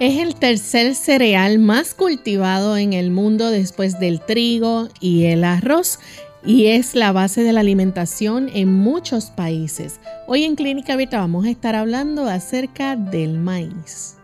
Es el tercer cereal más cultivado en el mundo después del trigo y el arroz y es la base de la alimentación en muchos países. Hoy en Clínica Abierta vamos a estar hablando acerca del maíz.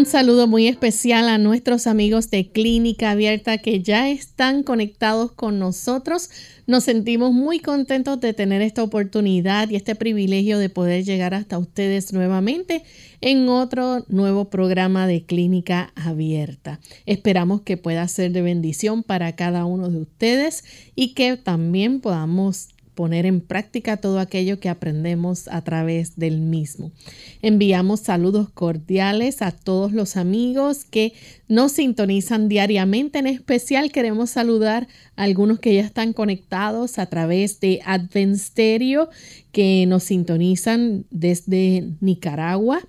Un saludo muy especial a nuestros amigos de Clínica Abierta que ya están conectados con nosotros. Nos sentimos muy contentos de tener esta oportunidad y este privilegio de poder llegar hasta ustedes nuevamente en otro nuevo programa de Clínica Abierta. Esperamos que pueda ser de bendición para cada uno de ustedes y que también podamos poner en práctica todo aquello que aprendemos a través del mismo. Enviamos saludos cordiales a todos los amigos que nos sintonizan diariamente. En especial queremos saludar a algunos que ya están conectados a través de Advensterio que nos sintonizan desde Nicaragua.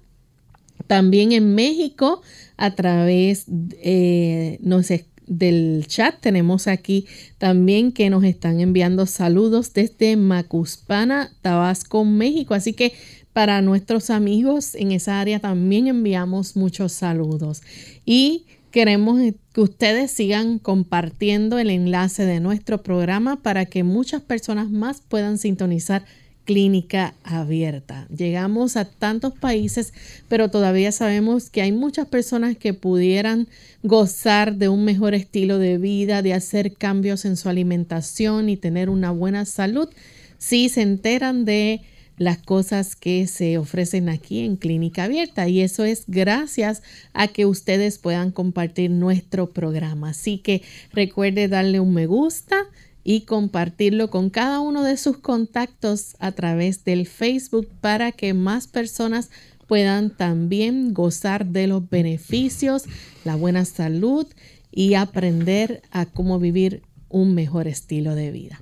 También en México a través, eh, nos del chat tenemos aquí también que nos están enviando saludos desde Macuspana, Tabasco, México. Así que para nuestros amigos en esa área también enviamos muchos saludos. Y queremos que ustedes sigan compartiendo el enlace de nuestro programa para que muchas personas más puedan sintonizar clínica abierta. Llegamos a tantos países, pero todavía sabemos que hay muchas personas que pudieran gozar de un mejor estilo de vida, de hacer cambios en su alimentación y tener una buena salud si se enteran de las cosas que se ofrecen aquí en Clínica Abierta y eso es gracias a que ustedes puedan compartir nuestro programa. Así que recuerde darle un me gusta y compartirlo con cada uno de sus contactos a través del Facebook para que más personas puedan también gozar de los beneficios, la buena salud y aprender a cómo vivir un mejor estilo de vida.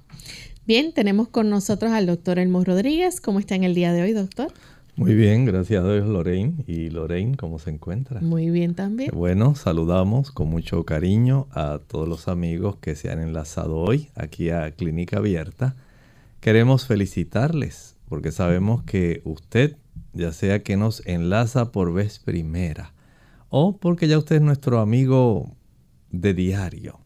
Bien, tenemos con nosotros al doctor Elmo Rodríguez. ¿Cómo está en el día de hoy, doctor? Muy bien, gracias a Dios, Lorraine. ¿Y Lorraine cómo se encuentra? Muy bien también. Bueno, saludamos con mucho cariño a todos los amigos que se han enlazado hoy aquí a Clínica Abierta. Queremos felicitarles porque sabemos que usted, ya sea que nos enlaza por vez primera o porque ya usted es nuestro amigo de diario,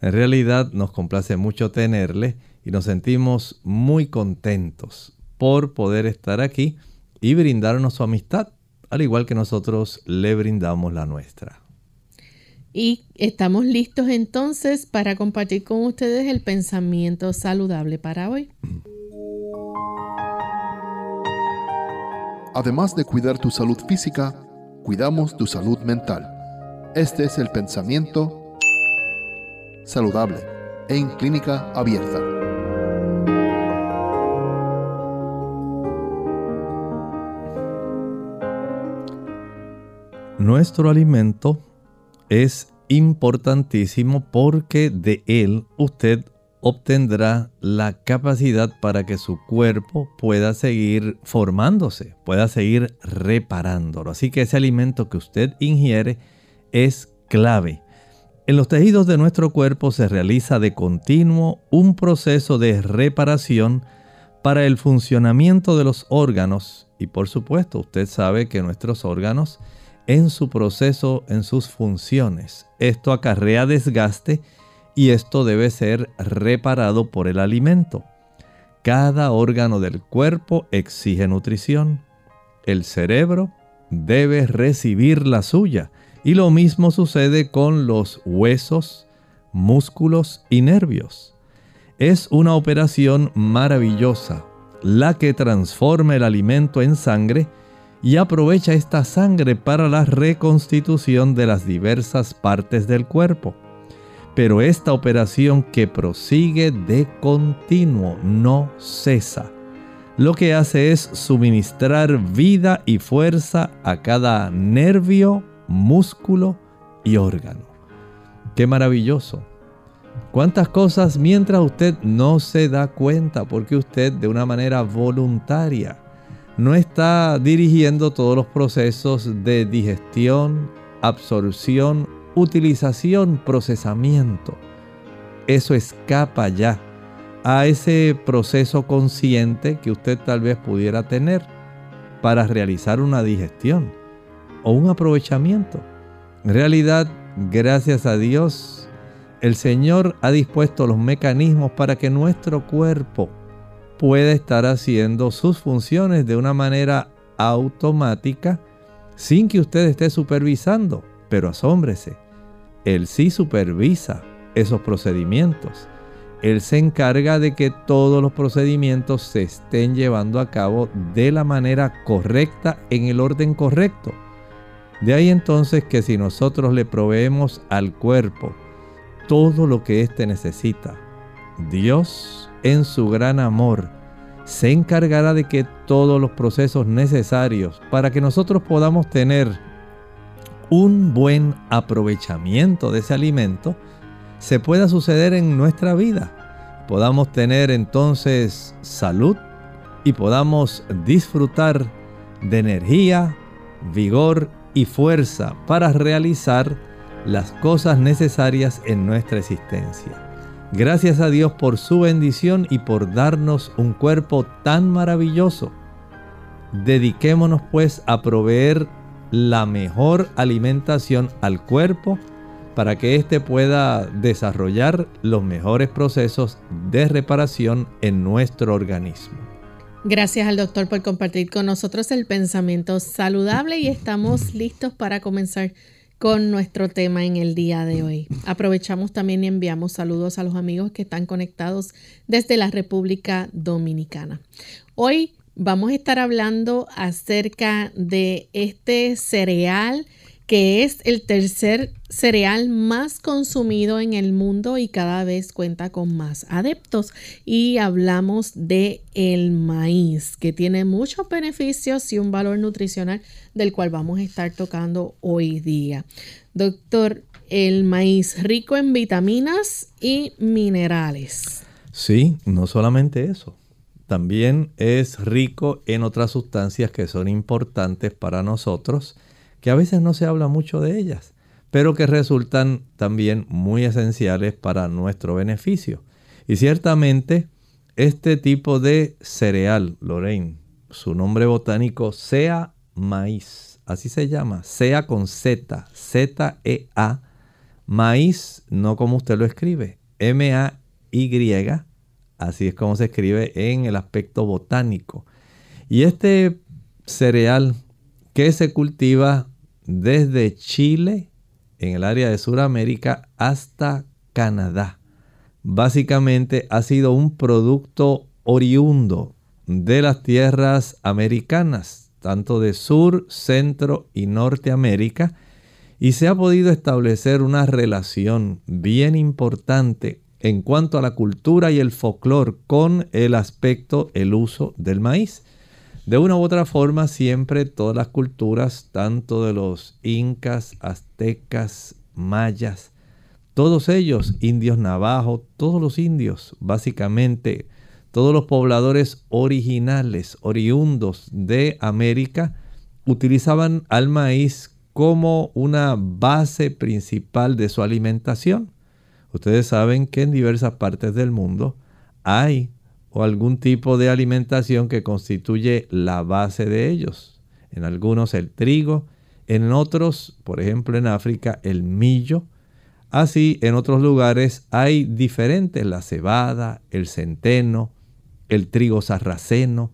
en realidad nos complace mucho tenerle y nos sentimos muy contentos por poder estar aquí y brindarnos su amistad, al igual que nosotros le brindamos la nuestra. Y estamos listos entonces para compartir con ustedes el pensamiento saludable para hoy. Además de cuidar tu salud física, cuidamos tu salud mental. Este es el pensamiento saludable en clínica abierta. Nuestro alimento es importantísimo porque de él usted obtendrá la capacidad para que su cuerpo pueda seguir formándose, pueda seguir reparándolo. Así que ese alimento que usted ingiere es clave. En los tejidos de nuestro cuerpo se realiza de continuo un proceso de reparación para el funcionamiento de los órganos y por supuesto usted sabe que nuestros órganos en su proceso, en sus funciones. Esto acarrea desgaste y esto debe ser reparado por el alimento. Cada órgano del cuerpo exige nutrición. El cerebro debe recibir la suya. Y lo mismo sucede con los huesos, músculos y nervios. Es una operación maravillosa la que transforma el alimento en sangre y aprovecha esta sangre para la reconstitución de las diversas partes del cuerpo. pero esta operación que prosigue de continuo no cesa. Lo que hace es suministrar vida y fuerza a cada nervio, músculo y órgano. Qué maravilloso. Cuántas cosas mientras usted no se da cuenta porque usted de una manera voluntaria no está dirigiendo todos los procesos de digestión, absorción utilización, procesamiento. Eso escapa ya a ese proceso consciente que usted tal vez pudiera tener para realizar una digestión o un aprovechamiento. En realidad, gracias a Dios, el Señor ha dispuesto los mecanismos para que nuestro cuerpo pueda estar haciendo sus funciones de una manera automática sin que usted esté supervisando. Pero asómbrese, él sí supervisa esos procedimientos. Él se encarga de que todos los procedimientos se estén llevando a cabo de la manera correcta, en el orden correcto. De ahí entonces que si nosotros le proveemos al cuerpo todo lo que éste necesita, Dios en su gran amor se encargará de que todos los procesos necesarios para que nosotros podamos tener un buen aprovechamiento de ese alimento se pueda suceder en nuestra vida. Podamos tener entonces salud y podamos disfrutar de energía, vigor y fuerza para realizar las cosas necesarias en nuestra existencia. Gracias a Dios por su bendición y por darnos un cuerpo tan maravilloso. Dediquémonos pues a proveer la mejor alimentación al cuerpo para que éste pueda desarrollar los mejores procesos de reparación en nuestro organismo. Gracias al doctor por compartir con nosotros el pensamiento saludable y estamos listos para comenzar con nuestro tema en el día de hoy. Aprovechamos también y enviamos saludos a los amigos que están conectados desde la República Dominicana. Hoy vamos a estar hablando acerca de este cereal que es el tercer cereal más consumido en el mundo y cada vez cuenta con más adeptos. Y hablamos de el maíz, que tiene muchos beneficios y un valor nutricional del cual vamos a estar tocando hoy día. Doctor, el maíz rico en vitaminas y minerales. Sí, no solamente eso también es rico en otras sustancias que son importantes para nosotros, que a veces no se habla mucho de ellas, pero que resultan también muy esenciales para nuestro beneficio. Y ciertamente este tipo de cereal, Lorraine, su nombre botánico sea maíz, así se llama, sea con Z, Z-E-A, maíz, no como usted lo escribe, M-A-Y, Así es como se escribe en el aspecto botánico. Y este cereal que se cultiva desde Chile, en el área de Sudamérica, hasta Canadá. Básicamente ha sido un producto oriundo de las tierras americanas, tanto de Sur, Centro y Norteamérica, y se ha podido establecer una relación bien importante en cuanto a la cultura y el folclore con el aspecto, el uso del maíz. De una u otra forma, siempre todas las culturas, tanto de los incas, aztecas, mayas, todos ellos, indios navajos, todos los indios, básicamente, todos los pobladores originales, oriundos de América, utilizaban al maíz como una base principal de su alimentación. Ustedes saben que en diversas partes del mundo hay o algún tipo de alimentación que constituye la base de ellos. En algunos el trigo, en otros, por ejemplo en África, el millo. Así, en otros lugares hay diferentes, la cebada, el centeno, el trigo sarraceno.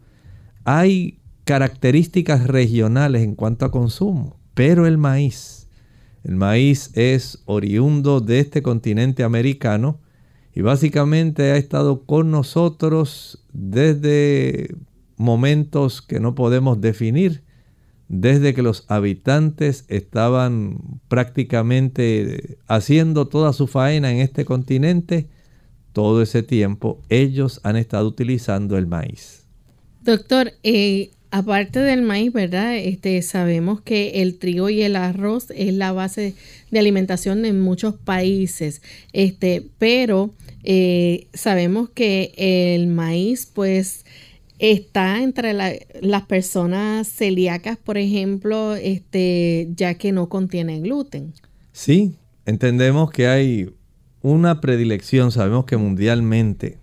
Hay características regionales en cuanto a consumo, pero el maíz el maíz es oriundo de este continente americano y básicamente ha estado con nosotros desde momentos que no podemos definir, desde que los habitantes estaban prácticamente haciendo toda su faena en este continente, todo ese tiempo ellos han estado utilizando el maíz. Doctor, eh, aparte del maíz, ¿verdad? Este, sabemos que el trigo y el arroz es la base de alimentación en muchos países, este, pero eh, sabemos que el maíz, pues, está entre las personas celíacas, por ejemplo, este, ya que no contiene gluten. Sí, entendemos que hay una predilección. Sabemos que mundialmente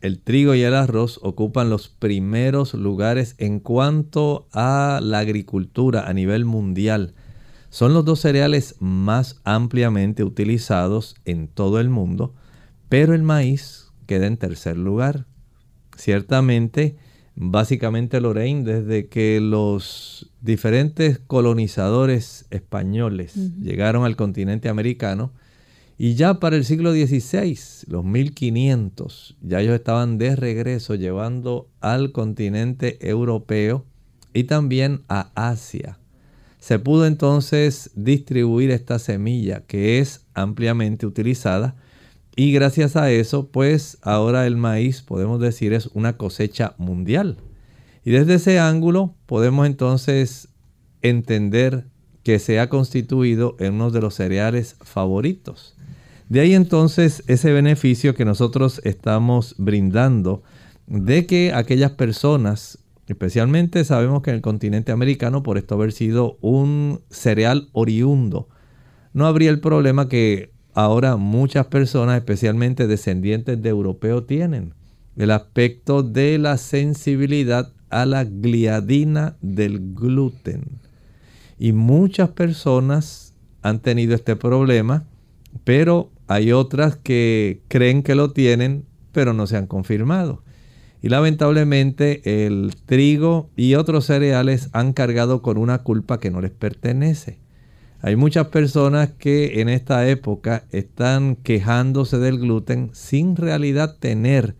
el trigo y el arroz ocupan los primeros lugares en cuanto a la agricultura a nivel mundial. Son los dos cereales más ampliamente utilizados en todo el mundo, pero el maíz queda en tercer lugar. Ciertamente, básicamente Lorraine, desde que los diferentes colonizadores españoles llegaron al continente americano, y ya para el siglo XVI, los 1500, ya ellos estaban de regreso llevando al continente europeo y también a Asia. Se pudo entonces distribuir esta semilla que es ampliamente utilizada y gracias a eso, pues ahora el maíz, podemos decir, es una cosecha mundial. Y desde ese ángulo podemos entonces entender que se ha constituido en uno de los cereales favoritos de ahí entonces ese beneficio que nosotros estamos brindando de que aquellas personas, especialmente sabemos que en el continente americano, por esto haber sido un cereal oriundo, no habría el problema que ahora muchas personas, especialmente descendientes de europeos, tienen. El aspecto de la sensibilidad a la gliadina del gluten. Y muchas personas han tenido este problema, pero hay otras que creen que lo tienen, pero no se han confirmado. Y lamentablemente el trigo y otros cereales han cargado con una culpa que no les pertenece. Hay muchas personas que en esta época están quejándose del gluten sin realidad tener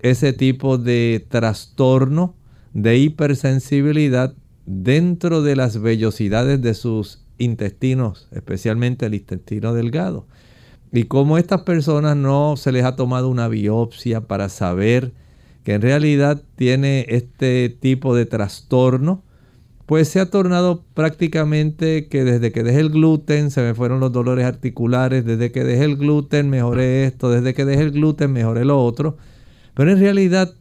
ese tipo de trastorno de hipersensibilidad dentro de las vellosidades de sus intestinos, especialmente el intestino delgado. Y como estas personas no se les ha tomado una biopsia para saber que en realidad tiene este tipo de trastorno, pues se ha tornado prácticamente que desde que dejé el gluten se me fueron los dolores articulares, desde que dejé el gluten mejoré esto, desde que dejé el gluten mejoré lo otro. Pero en realidad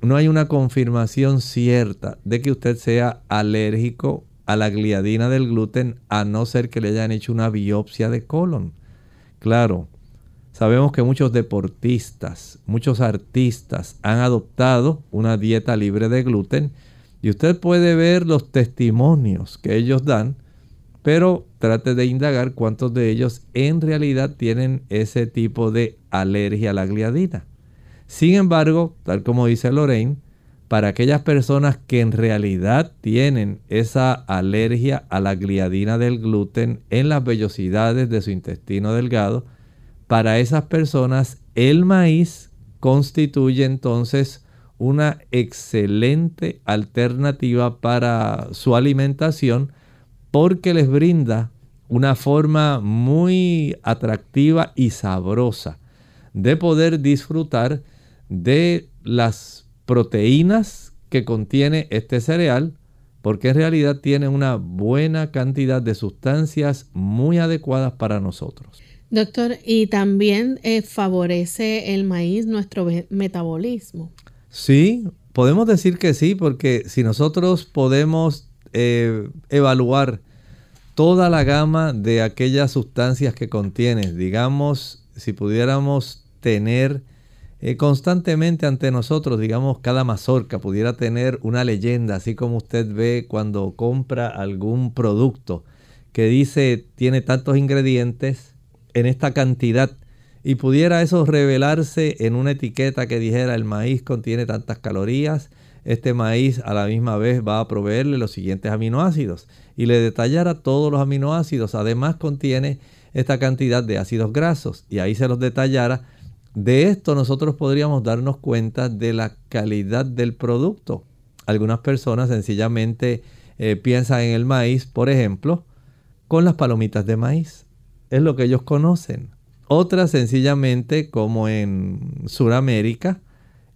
no hay una confirmación cierta de que usted sea alérgico a la gliadina del gluten a no ser que le hayan hecho una biopsia de colon. Claro, sabemos que muchos deportistas, muchos artistas han adoptado una dieta libre de gluten y usted puede ver los testimonios que ellos dan, pero trate de indagar cuántos de ellos en realidad tienen ese tipo de alergia a la gliadina. Sin embargo, tal como dice Lorraine, para aquellas personas que en realidad tienen esa alergia a la gliadina del gluten en las vellosidades de su intestino delgado, para esas personas el maíz constituye entonces una excelente alternativa para su alimentación porque les brinda una forma muy atractiva y sabrosa de poder disfrutar de las proteínas que contiene este cereal porque en realidad tiene una buena cantidad de sustancias muy adecuadas para nosotros. Doctor, y también eh, favorece el maíz nuestro metabolismo. Sí, podemos decir que sí, porque si nosotros podemos eh, evaluar toda la gama de aquellas sustancias que contiene, digamos, si pudiéramos tener eh, constantemente ante nosotros, digamos, cada mazorca pudiera tener una leyenda, así como usted ve cuando compra algún producto que dice tiene tantos ingredientes, en esta cantidad y pudiera eso revelarse en una etiqueta que dijera el maíz contiene tantas calorías, este maíz a la misma vez va a proveerle los siguientes aminoácidos y le detallara todos los aminoácidos, además contiene esta cantidad de ácidos grasos y ahí se los detallara. De esto nosotros podríamos darnos cuenta de la calidad del producto. Algunas personas sencillamente eh, piensan en el maíz, por ejemplo, con las palomitas de maíz. Es lo que ellos conocen. Otras sencillamente, como en Sudamérica,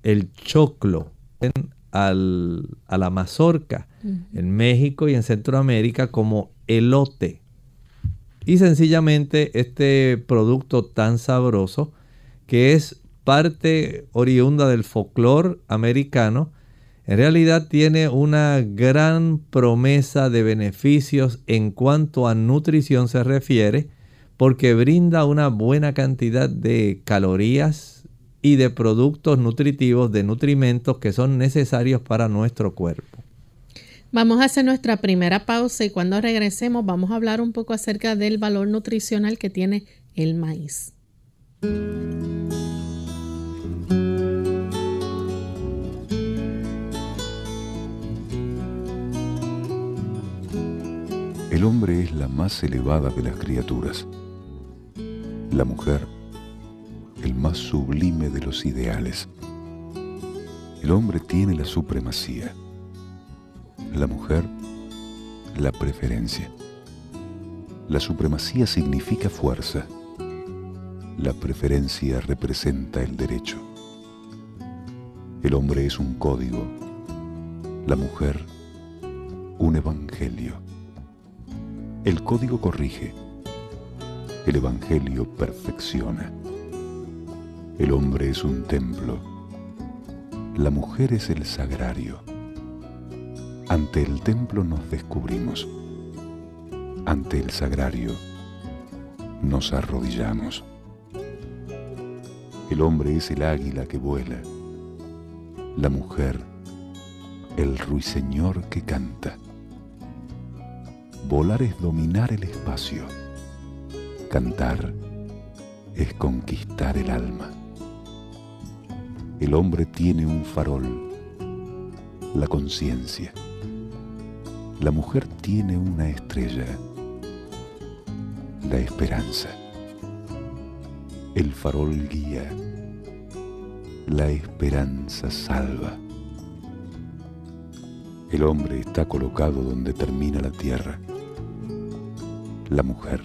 el choclo, en, al, a la mazorca, en México y en Centroamérica como elote. Y sencillamente este producto tan sabroso que es parte oriunda del folclore americano, en realidad tiene una gran promesa de beneficios en cuanto a nutrición se refiere, porque brinda una buena cantidad de calorías y de productos nutritivos, de nutrimentos que son necesarios para nuestro cuerpo. Vamos a hacer nuestra primera pausa y cuando regresemos vamos a hablar un poco acerca del valor nutricional que tiene el maíz. El hombre es la más elevada de las criaturas. La mujer, el más sublime de los ideales. El hombre tiene la supremacía. La mujer, la preferencia. La supremacía significa fuerza. La preferencia representa el derecho. El hombre es un código. La mujer, un evangelio. El código corrige. El Evangelio perfecciona. El hombre es un templo. La mujer es el sagrario. Ante el templo nos descubrimos. Ante el sagrario nos arrodillamos. El hombre es el águila que vuela. La mujer, el ruiseñor que canta. Volar es dominar el espacio. Cantar es conquistar el alma. El hombre tiene un farol, la conciencia. La mujer tiene una estrella, la esperanza. El farol guía, la esperanza salva. El hombre está colocado donde termina la tierra la mujer,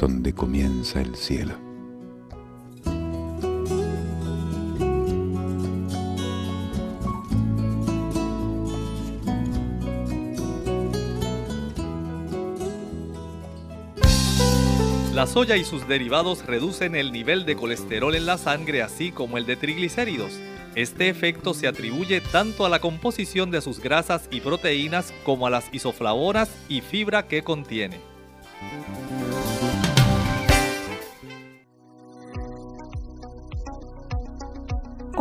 donde comienza el cielo. La soya y sus derivados reducen el nivel de colesterol en la sangre así como el de triglicéridos este efecto se atribuye tanto a la composición de sus grasas y proteínas como a las isoflavonas y fibra que contiene.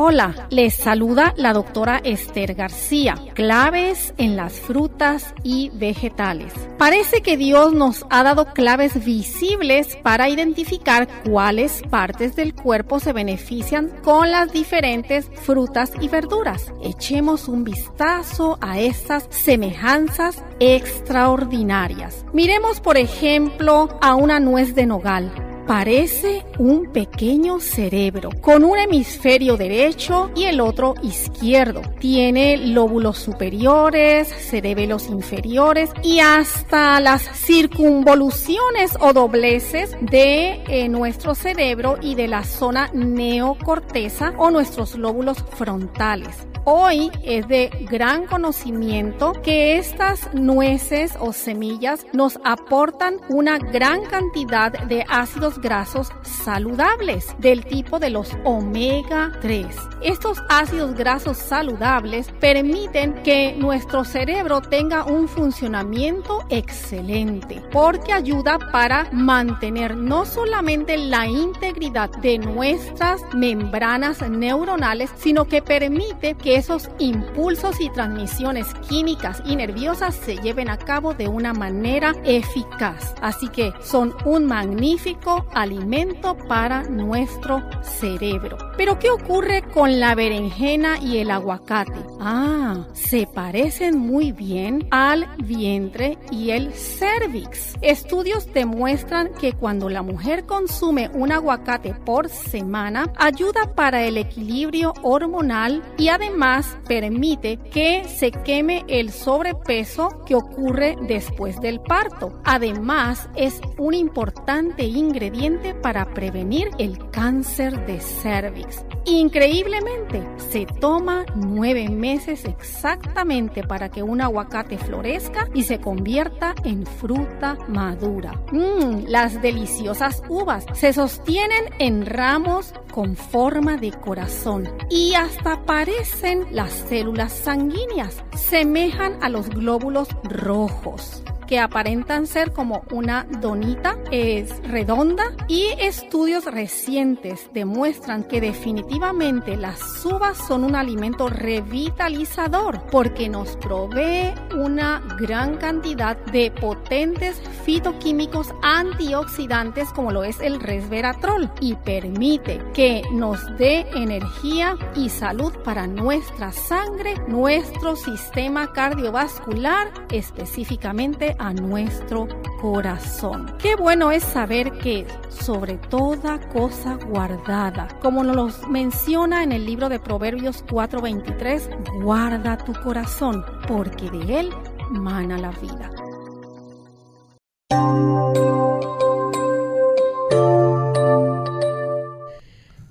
Hola, les saluda la doctora Esther García. Claves en las frutas y vegetales. Parece que Dios nos ha dado claves visibles para identificar cuáles partes del cuerpo se benefician con las diferentes frutas y verduras. Echemos un vistazo a estas semejanzas extraordinarias. Miremos por ejemplo a una nuez de nogal parece un pequeño cerebro con un hemisferio derecho y el otro izquierdo. Tiene lóbulos superiores, cerebelos inferiores y hasta las circunvoluciones o dobleces de eh, nuestro cerebro y de la zona neocorteza o nuestros lóbulos frontales. Hoy es de gran conocimiento que estas nueces o semillas nos aportan una gran cantidad de ácidos grasos saludables del tipo de los omega 3. Estos ácidos grasos saludables permiten que nuestro cerebro tenga un funcionamiento excelente porque ayuda para mantener no solamente la integridad de nuestras membranas neuronales, sino que permite que esos impulsos y transmisiones químicas y nerviosas se lleven a cabo de una manera eficaz. Así que son un magnífico alimento para nuestro cerebro. Pero ¿qué ocurre con la berenjena y el aguacate? Ah, se parecen muy bien al vientre y el cervix. Estudios demuestran que cuando la mujer consume un aguacate por semana, ayuda para el equilibrio hormonal y además permite que se queme el sobrepeso que ocurre después del parto. Además, es un importante ingrediente para prevenir el cáncer de cervix. Increíblemente, se toma nueve meses exactamente para que un aguacate florezca y se convierta en fruta madura. Mmm, las deliciosas uvas se sostienen en ramos con forma de corazón y hasta parecen las células sanguíneas, semejan a los glóbulos rojos que aparentan ser como una donita, es redonda y estudios recientes demuestran que definitivamente las uvas son un alimento revitalizador porque nos provee una gran cantidad de potentes fitoquímicos antioxidantes como lo es el resveratrol y permite que nos dé energía y salud para nuestra sangre, nuestro sistema cardiovascular, específicamente a nuestro corazón. Qué bueno es saber que sobre toda cosa guardada, como nos menciona en el libro de Proverbios 4:23, guarda tu corazón, porque de él mana la vida.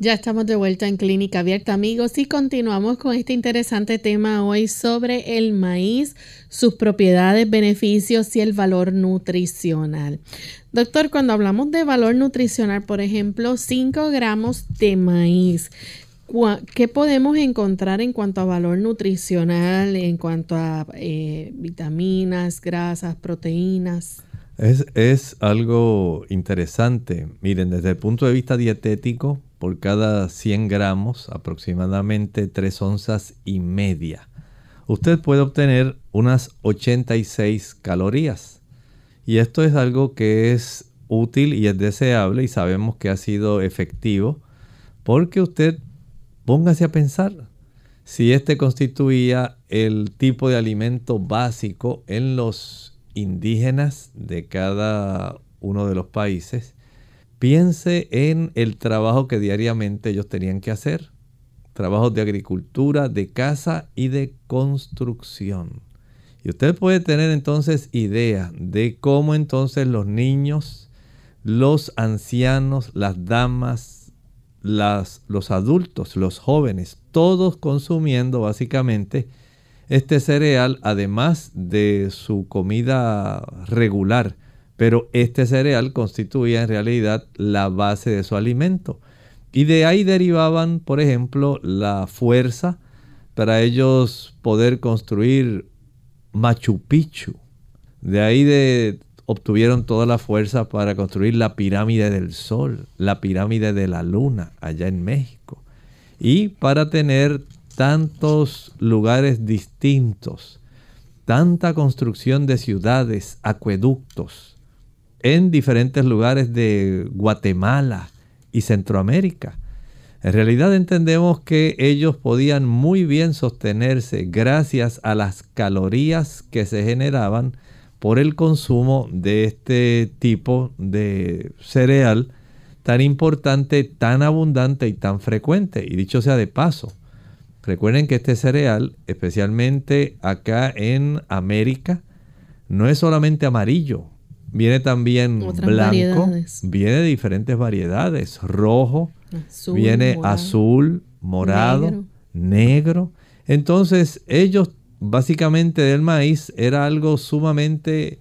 Ya estamos de vuelta en Clínica Abierta, amigos, y continuamos con este interesante tema hoy sobre el maíz, sus propiedades, beneficios y el valor nutricional. Doctor, cuando hablamos de valor nutricional, por ejemplo, 5 gramos de maíz, ¿qué podemos encontrar en cuanto a valor nutricional, en cuanto a eh, vitaminas, grasas, proteínas? Es, es algo interesante. Miren, desde el punto de vista dietético, por cada 100 gramos, aproximadamente 3 onzas y media. Usted puede obtener unas 86 calorías. Y esto es algo que es útil y es deseable y sabemos que ha sido efectivo porque usted póngase a pensar si este constituía el tipo de alimento básico en los indígenas de cada uno de los países Piense en el trabajo que diariamente ellos tenían que hacer. Trabajos de agricultura, de casa y de construcción. Y usted puede tener entonces idea de cómo entonces los niños, los ancianos, las damas, los adultos, los jóvenes, todos consumiendo básicamente este cereal, además de su comida regular pero este cereal constituía en realidad la base de su alimento. Y de ahí derivaban, por ejemplo, la fuerza para ellos poder construir Machu Picchu. De ahí obtuvieron toda la fuerza para construir la pirámide del Sol, la pirámide de la Luna, allá en México. Y para tener tantos lugares distintos, tanta construcción de ciudades, acueductos, en diferentes lugares de Guatemala y Centroamérica. En realidad entendemos que ellos podían muy bien sostenerse gracias a las calorías que se generaban por el consumo de este tipo de cereal tan importante, tan abundante y tan frecuente. Y dicho sea de paso, recuerden que este cereal, especialmente acá en América, no es solamente amarillo, Viene también blanco, viene de diferentes variedades, rojo, viene azul, morado, negro. Entonces ellos básicamente del maíz era algo sumamente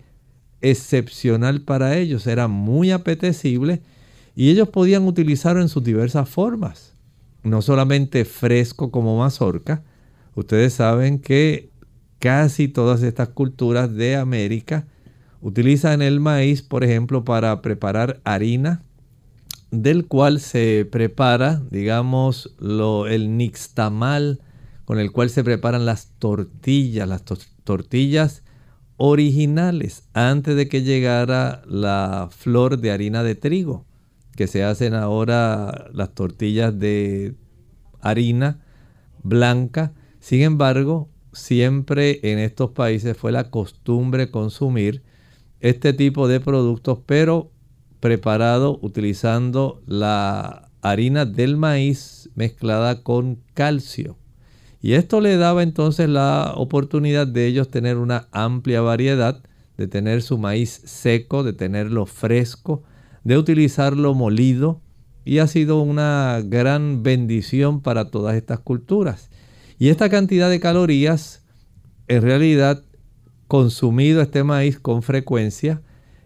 excepcional para ellos, era muy apetecible y ellos podían utilizarlo en sus diversas formas. No solamente fresco como mazorca, ustedes saben que casi todas estas culturas de América Utilizan el maíz, por ejemplo, para preparar harina, del cual se prepara, digamos, lo, el nixtamal, con el cual se preparan las tortillas, las tortillas originales, antes de que llegara la flor de harina de trigo, que se hacen ahora las tortillas de harina blanca. Sin embargo, siempre en estos países fue la costumbre consumir este tipo de productos, pero preparado utilizando la harina del maíz mezclada con calcio. Y esto le daba entonces la oportunidad de ellos tener una amplia variedad, de tener su maíz seco, de tenerlo fresco, de utilizarlo molido. Y ha sido una gran bendición para todas estas culturas. Y esta cantidad de calorías, en realidad, consumido este maíz con frecuencia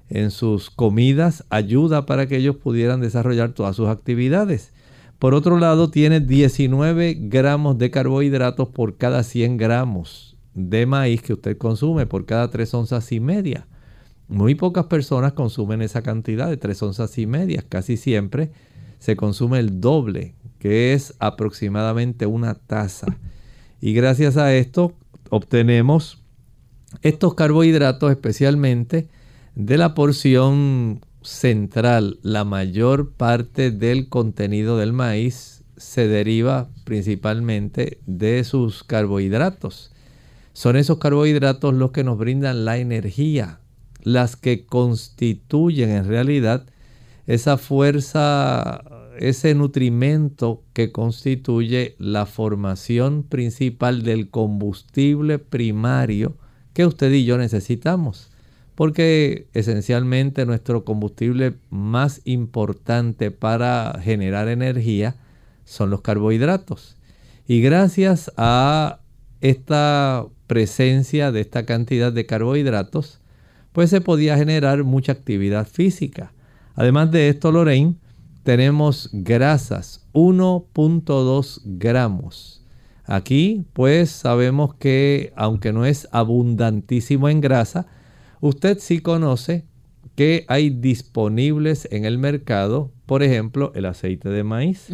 en sus comidas, ayuda para que ellos pudieran desarrollar todas sus actividades. Por otro lado, tiene 19 gramos de carbohidratos por cada 100 gramos de maíz que usted consume, por cada 3 onzas y media. Muy pocas personas consumen esa cantidad de 3 onzas y media. Casi siempre se consume el doble, que es aproximadamente una taza. Y gracias a esto obtenemos estos carbohidratos especialmente de la porción central, la mayor parte del contenido del maíz se deriva principalmente de sus carbohidratos. Son esos carbohidratos los que nos brindan la energía, las que constituyen en realidad esa fuerza, ese nutrimento que constituye la formación principal del combustible primario que usted y yo necesitamos porque esencialmente nuestro combustible más importante para generar energía son los carbohidratos. Y gracias a esta presencia de esta cantidad de carbohidratos, pues se podía generar mucha actividad física. Además de esto, Lorraine, tenemos grasas, 1.2 gramos. Aquí, pues sabemos que aunque no es abundantísimo en grasa, Usted sí conoce que hay disponibles en el mercado, por ejemplo, el aceite de maíz.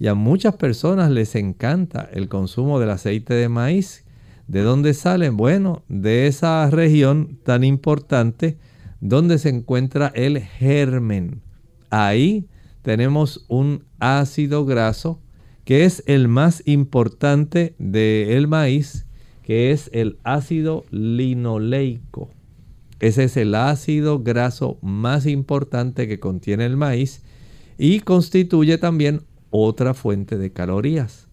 Y a muchas personas les encanta el consumo del aceite de maíz. ¿De dónde salen? Bueno, de esa región tan importante donde se encuentra el germen. Ahí tenemos un ácido graso que es el más importante del maíz, que es el ácido linoleico. Ese es el ácido graso más importante que contiene el maíz y constituye también otra fuente de calorías.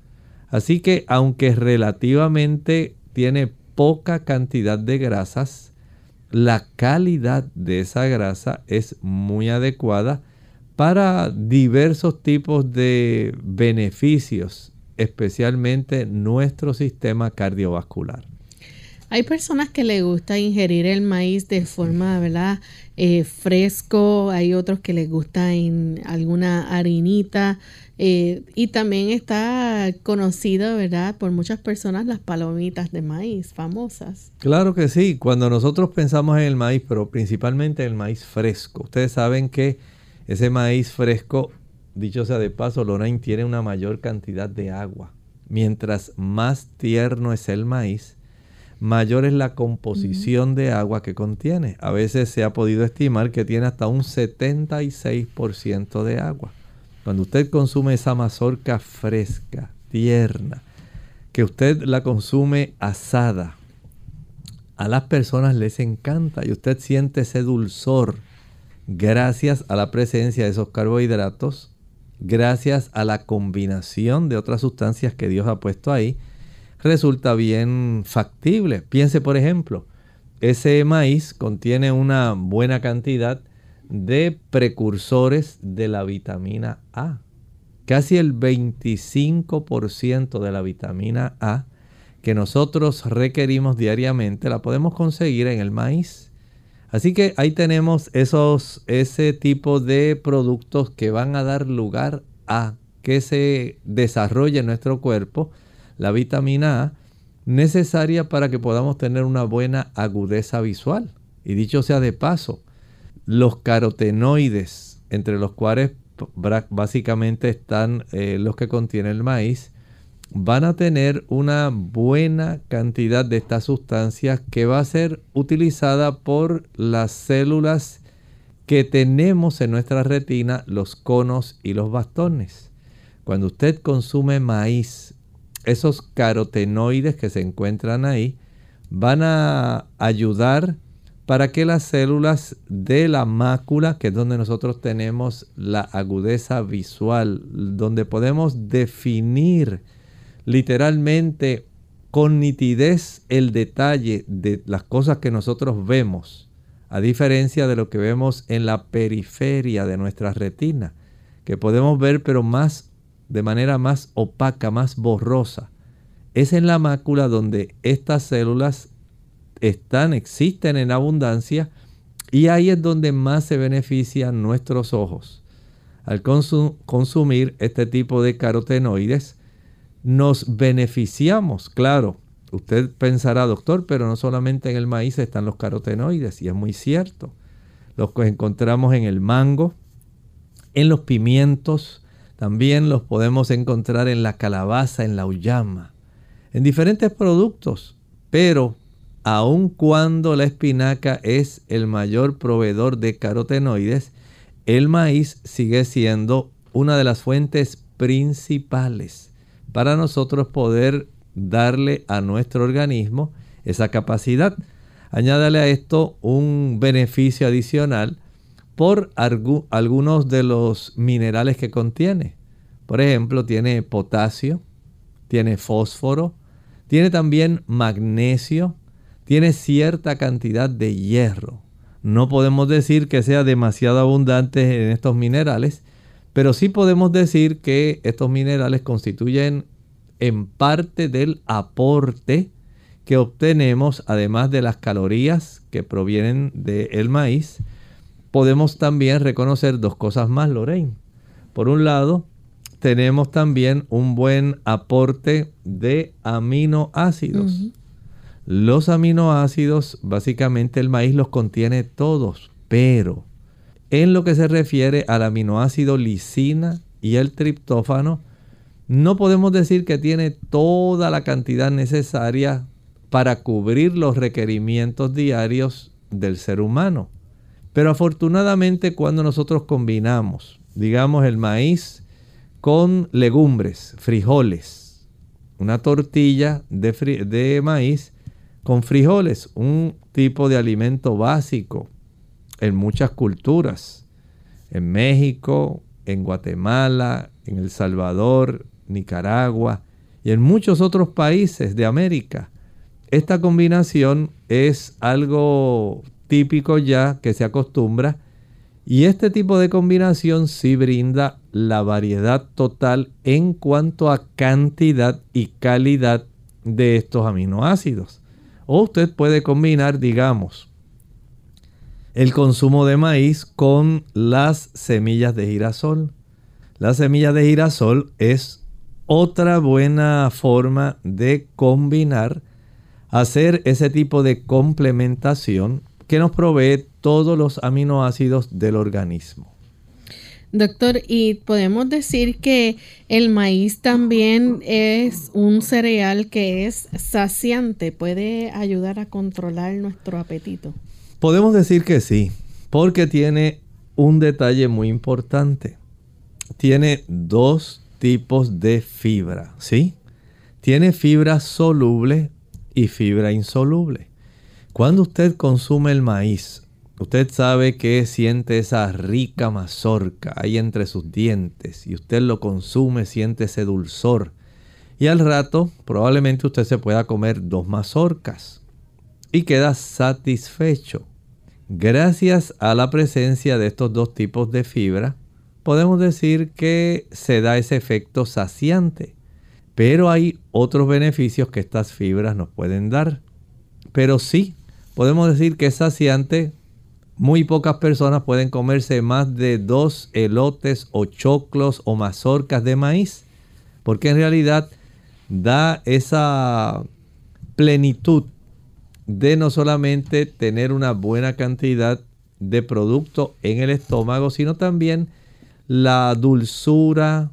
Así que aunque relativamente tiene poca cantidad de grasas, la calidad de esa grasa es muy adecuada para diversos tipos de beneficios, especialmente nuestro sistema cardiovascular. Hay personas que les gusta ingerir el maíz de forma, ¿verdad? Eh, fresco, hay otros que les gusta en alguna harinita eh, y también está conocido, ¿verdad? Por muchas personas las palomitas de maíz famosas. Claro que sí, cuando nosotros pensamos en el maíz, pero principalmente el maíz fresco, ustedes saben que ese maíz fresco, dicho sea de paso, Lorraine tiene una mayor cantidad de agua. Mientras más tierno es el maíz, mayor es la composición de agua que contiene. A veces se ha podido estimar que tiene hasta un 76% de agua. Cuando usted consume esa mazorca fresca, tierna, que usted la consume asada, a las personas les encanta y usted siente ese dulzor gracias a la presencia de esos carbohidratos, gracias a la combinación de otras sustancias que Dios ha puesto ahí resulta bien factible. Piense, por ejemplo, ese maíz contiene una buena cantidad de precursores de la vitamina A. Casi el 25% de la vitamina A que nosotros requerimos diariamente la podemos conseguir en el maíz. Así que ahí tenemos esos, ese tipo de productos que van a dar lugar a que se desarrolle en nuestro cuerpo la vitamina A necesaria para que podamos tener una buena agudeza visual. Y dicho sea de paso, los carotenoides, entre los cuales básicamente están eh, los que contiene el maíz, van a tener una buena cantidad de estas sustancias que va a ser utilizada por las células que tenemos en nuestra retina, los conos y los bastones. Cuando usted consume maíz, esos carotenoides que se encuentran ahí van a ayudar para que las células de la mácula, que es donde nosotros tenemos la agudeza visual, donde podemos definir literalmente con nitidez el detalle de las cosas que nosotros vemos, a diferencia de lo que vemos en la periferia de nuestra retina, que podemos ver pero más de manera más opaca, más borrosa. Es en la mácula donde estas células están, existen en abundancia y ahí es donde más se benefician nuestros ojos. Al consumir este tipo de carotenoides, nos beneficiamos, claro. Usted pensará, doctor, pero no solamente en el maíz están los carotenoides, y es muy cierto. Los que encontramos en el mango, en los pimientos, también los podemos encontrar en la calabaza, en la uyama, en diferentes productos, pero aun cuando la espinaca es el mayor proveedor de carotenoides, el maíz sigue siendo una de las fuentes principales para nosotros poder darle a nuestro organismo esa capacidad. Añádale a esto un beneficio adicional por algunos de los minerales que contiene. Por ejemplo, tiene potasio, tiene fósforo, tiene también magnesio, tiene cierta cantidad de hierro. No podemos decir que sea demasiado abundante en estos minerales, pero sí podemos decir que estos minerales constituyen en parte del aporte que obtenemos, además de las calorías que provienen del maíz. Podemos también reconocer dos cosas más, Lorraine. Por un lado, tenemos también un buen aporte de aminoácidos. Los aminoácidos, básicamente el maíz los contiene todos, pero en lo que se refiere al aminoácido lisina y el triptófano, no podemos decir que tiene toda la cantidad necesaria para cubrir los requerimientos diarios del ser humano. Pero afortunadamente cuando nosotros combinamos, digamos, el maíz con legumbres, frijoles, una tortilla de, de maíz, con frijoles, un tipo de alimento básico en muchas culturas. En México, en Guatemala, en El Salvador, Nicaragua y en muchos otros países de América. Esta combinación es algo típico ya que se acostumbra y este tipo de combinación sí brinda la variedad total en cuanto a cantidad y calidad de estos aminoácidos. O usted puede combinar, digamos, el consumo de maíz con las semillas de girasol. La semilla de girasol es otra buena forma de combinar, hacer ese tipo de complementación que nos provee todos los aminoácidos del organismo. Doctor, y podemos decir que el maíz también es un cereal que es saciante, puede ayudar a controlar nuestro apetito. Podemos decir que sí, porque tiene un detalle muy importante. Tiene dos tipos de fibra, ¿sí? Tiene fibra soluble y fibra insoluble. Cuando usted consume el maíz Usted sabe que siente esa rica mazorca ahí entre sus dientes y usted lo consume, siente ese dulzor. Y al rato probablemente usted se pueda comer dos mazorcas y queda satisfecho. Gracias a la presencia de estos dos tipos de fibra, podemos decir que se da ese efecto saciante. Pero hay otros beneficios que estas fibras nos pueden dar. Pero sí, podemos decir que es saciante muy pocas personas pueden comerse más de dos elotes o choclos o mazorcas de maíz, porque en realidad da esa plenitud de no solamente tener una buena cantidad de producto en el estómago, sino también la dulzura,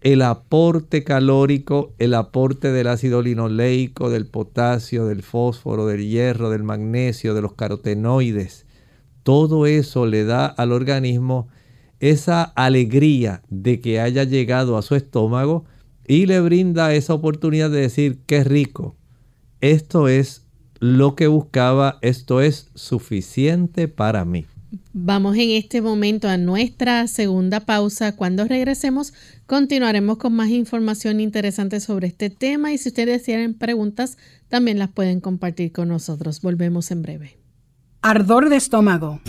el aporte calórico, el aporte del ácido linoleico, del potasio, del fósforo, del hierro, del magnesio, de los carotenoides. Todo eso le da al organismo esa alegría de que haya llegado a su estómago y le brinda esa oportunidad de decir, qué rico, esto es lo que buscaba, esto es suficiente para mí. Vamos en este momento a nuestra segunda pausa. Cuando regresemos continuaremos con más información interesante sobre este tema y si ustedes tienen preguntas también las pueden compartir con nosotros. Volvemos en breve. Ardor de estómago.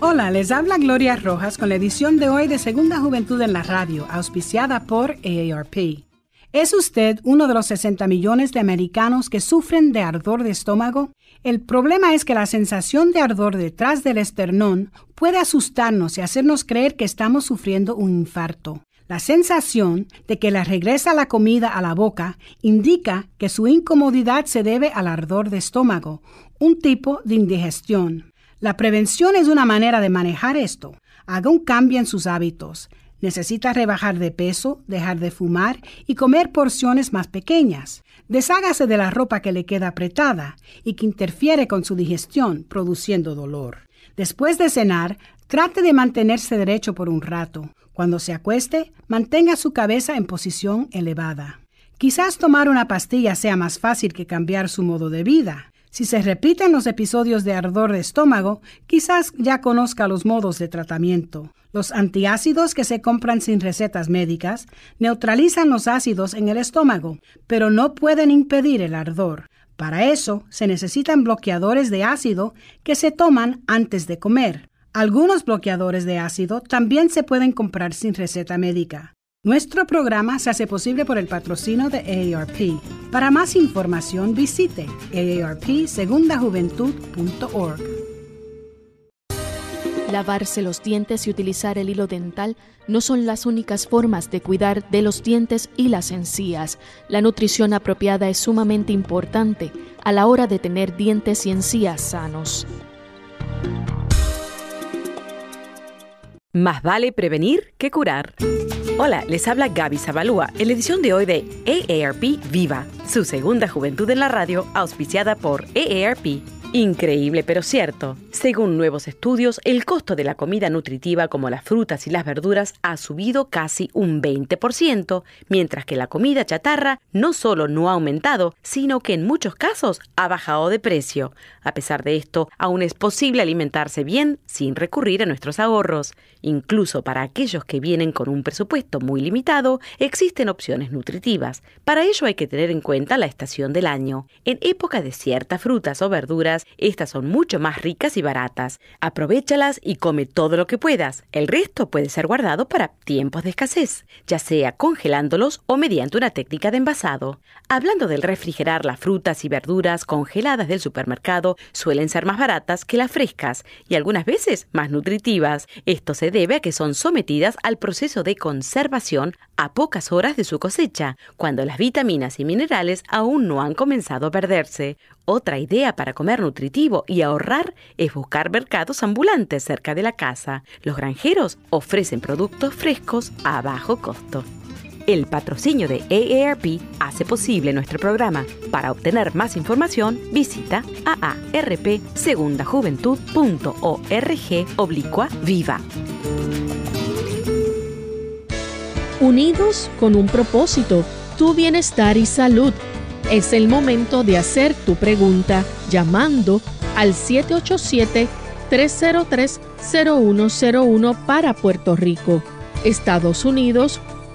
Hola, les habla Gloria Rojas con la edición de hoy de Segunda Juventud en la Radio, auspiciada por AARP. ¿Es usted uno de los 60 millones de americanos que sufren de ardor de estómago? El problema es que la sensación de ardor detrás del esternón puede asustarnos y hacernos creer que estamos sufriendo un infarto. La sensación de que le regresa la comida a la boca indica que su incomodidad se debe al ardor de estómago, un tipo de indigestión. La prevención es una manera de manejar esto. Haga un cambio en sus hábitos. Necesita rebajar de peso, dejar de fumar y comer porciones más pequeñas. Deshágase de la ropa que le queda apretada y que interfiere con su digestión, produciendo dolor. Después de cenar, trate de mantenerse derecho por un rato. Cuando se acueste, mantenga su cabeza en posición elevada. Quizás tomar una pastilla sea más fácil que cambiar su modo de vida. Si se repiten los episodios de ardor de estómago, quizás ya conozca los modos de tratamiento. Los antiácidos que se compran sin recetas médicas neutralizan los ácidos en el estómago, pero no pueden impedir el ardor. Para eso se necesitan bloqueadores de ácido que se toman antes de comer. Algunos bloqueadores de ácido también se pueden comprar sin receta médica. Nuestro programa se hace posible por el patrocinio de AARP. Para más información visite aarpsegundajuventud.org. Lavarse los dientes y utilizar el hilo dental no son las únicas formas de cuidar de los dientes y las encías. La nutrición apropiada es sumamente importante a la hora de tener dientes y encías sanos. Más vale prevenir que curar. Hola, les habla Gaby Zabalúa en la edición de hoy de AARP Viva, su segunda juventud en la radio, auspiciada por AARP Increíble, pero cierto. Según nuevos estudios, el costo de la comida nutritiva como las frutas y las verduras ha subido casi un 20%, mientras que la comida chatarra no solo no ha aumentado, sino que en muchos casos ha bajado de precio. A pesar de esto, aún es posible alimentarse bien sin recurrir a nuestros ahorros. Incluso para aquellos que vienen con un presupuesto muy limitado, existen opciones nutritivas. Para ello hay que tener en cuenta la estación del año. En época de ciertas frutas o verduras, estas son mucho más ricas y baratas. Aprovechalas y come todo lo que puedas. El resto puede ser guardado para tiempos de escasez, ya sea congelándolos o mediante una técnica de envasado. Hablando del refrigerar las frutas y verduras congeladas del supermercado, suelen ser más baratas que las frescas y algunas veces más nutritivas. Esto se debe a que son sometidas al proceso de conservación a pocas horas de su cosecha, cuando las vitaminas y minerales aún no han comenzado a perderse. Otra idea para comer nutritivo y ahorrar es buscar mercados ambulantes cerca de la casa. Los granjeros ofrecen productos frescos a bajo costo. El patrocinio de AARP hace posible nuestro programa. Para obtener más información, visita aarpsegundajuventud.org oblicua viva. Unidos con un propósito, tu bienestar y salud. Es el momento de hacer tu pregunta llamando al 787-303-0101 para Puerto Rico, Estados Unidos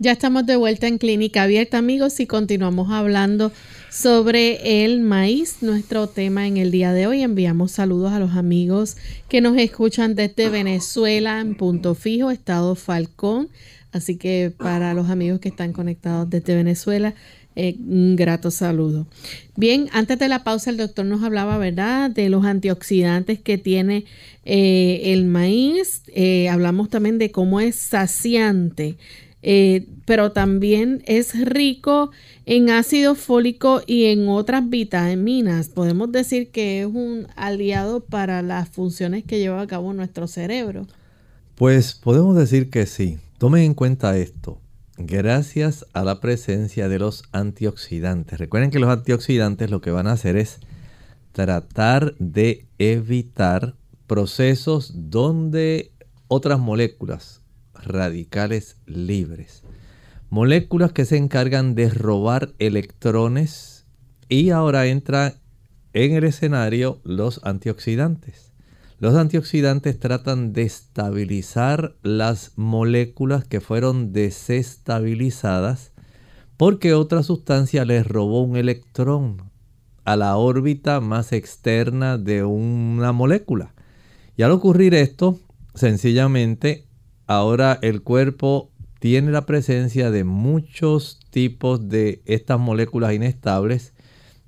Ya estamos de vuelta en Clínica Abierta, amigos, y continuamos hablando sobre el maíz, nuestro tema en el día de hoy. Enviamos saludos a los amigos que nos escuchan desde Venezuela, en Punto Fijo, Estado Falcón. Así que para los amigos que están conectados desde Venezuela, Eh, un grato saludo. Bien, antes de la pausa el doctor nos hablaba, ¿verdad?, de los antioxidantes que tiene eh, el maíz. Eh, hablamos también de cómo es saciante. Pero también es rico en ácido fólico y en otras vitaminas. Podemos decir que es un aliado para las funciones que lleva a cabo nuestro cerebro. Pues podemos decir que sí. Tomen en cuenta esto gracias a la presencia de los antioxidantes. Recuerden que los antioxidantes lo que van a hacer es tratar de evitar procesos donde otras moléculas radicales libres, moléculas que se encargan de robar electrones y ahora entra en el escenario los antioxidantes. Los antioxidantes tratan de estabilizar las moléculas que fueron desestabilizadas porque otra sustancia les robó un electrón a la órbita más externa de una molécula. Y al ocurrir esto, sencillamente, ahora el cuerpo tiene la presencia de muchos tipos de estas moléculas inestables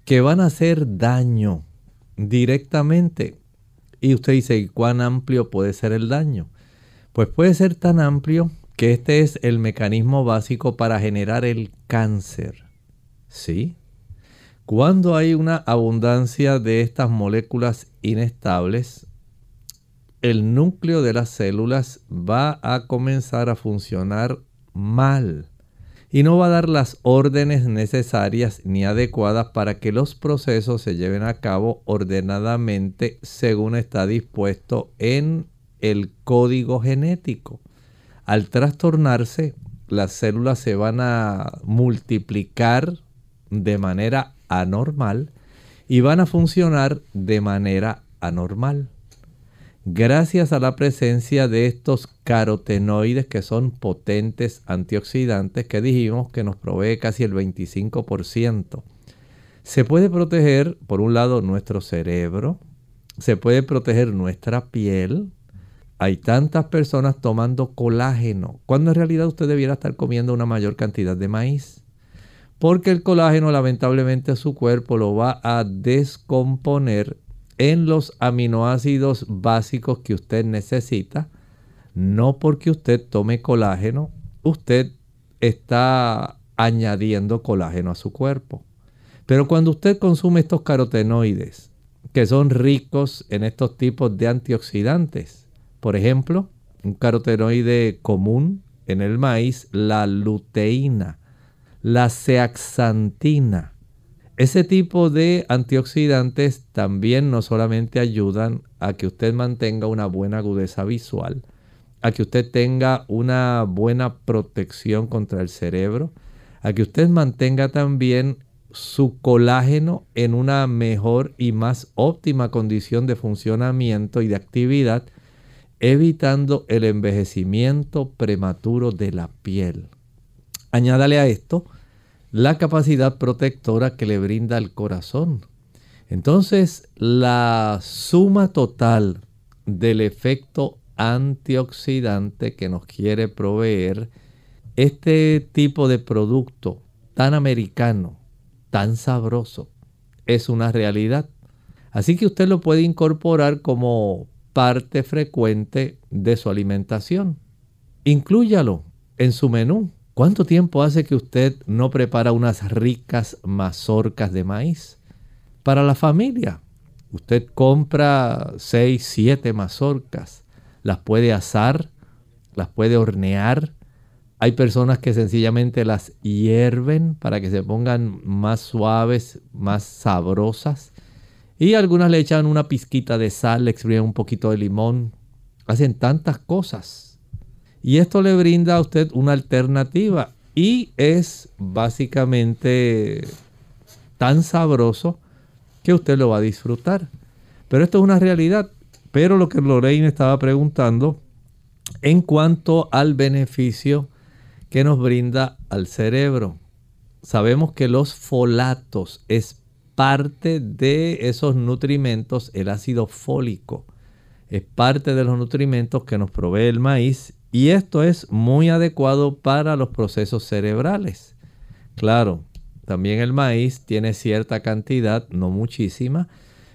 que van a hacer daño directamente y usted dice, ¿cuán amplio puede ser el daño? Pues puede ser tan amplio que este es el mecanismo básico para generar el cáncer. ¿Sí? Cuando hay una abundancia de estas moléculas inestables, el núcleo de las células va a comenzar a funcionar mal y no va a dar las órdenes necesarias ni adecuadas para que los procesos se lleven a cabo ordenadamente según está dispuesto en el código genético. Al trastornarse, las células se van a multiplicar de manera anormal y van a funcionar de manera anormal gracias a la presencia de estos carotenoides que son potentes antioxidantes que dijimos que nos provee casi el 25%. Se puede proteger, por un lado, nuestro cerebro, se puede proteger nuestra piel. Hay tantas personas tomando colágeno, cuando en realidad usted debiera estar comiendo una mayor cantidad de maíz. Porque el colágeno lamentablemente su cuerpo lo va a descomponer en los aminoácidos básicos que usted necesita. No porque usted tome colágeno, usted está añadiendo colágeno a su cuerpo. Pero cuando usted consume estos carotenoides, que son ricos en estos tipos de antioxidantes, por ejemplo, un carotenoide común en el maíz, la luteína, la zeaxantina, ese tipo de antioxidantes también no solamente ayudan a que usted mantenga una buena agudeza visual, a que usted tenga una buena protección contra el cerebro, a que usted mantenga también su colágeno en una mejor y más óptima condición de funcionamiento y de actividad, evitando el envejecimiento prematuro de la piel. Añádale a esto la capacidad protectora que le brinda el corazón. Entonces, la suma total del efecto antioxidante que nos quiere proveer este tipo de producto tan americano, tan sabroso, es una realidad. Así que usted lo puede incorporar como parte frecuente de su alimentación. Inclúyalo en su menú. ¿Cuánto tiempo hace que usted no prepara unas ricas mazorcas de maíz? Para la familia, usted compra 6, 7 mazorcas, las puede asar, las puede hornear. Hay personas que sencillamente las hierven para que se pongan más suaves, más sabrosas. Y algunas le echan una pizquita de sal, le exprimen un poquito de limón. Hacen tantas cosas y esto le brinda a usted una alternativa y es básicamente tan sabroso que usted lo va a disfrutar. Pero esto es una realidad. Pero lo que Lorraine estaba preguntando en cuanto al beneficio que nos brinda al cerebro. Sabemos que los folatos es parte de esos nutrimentos, el ácido fólico. Es parte de los nutrimentos que nos provee el maíz y esto es muy adecuado para los procesos cerebrales. Claro, También el maíz tiene cierta cantidad, no muchísima,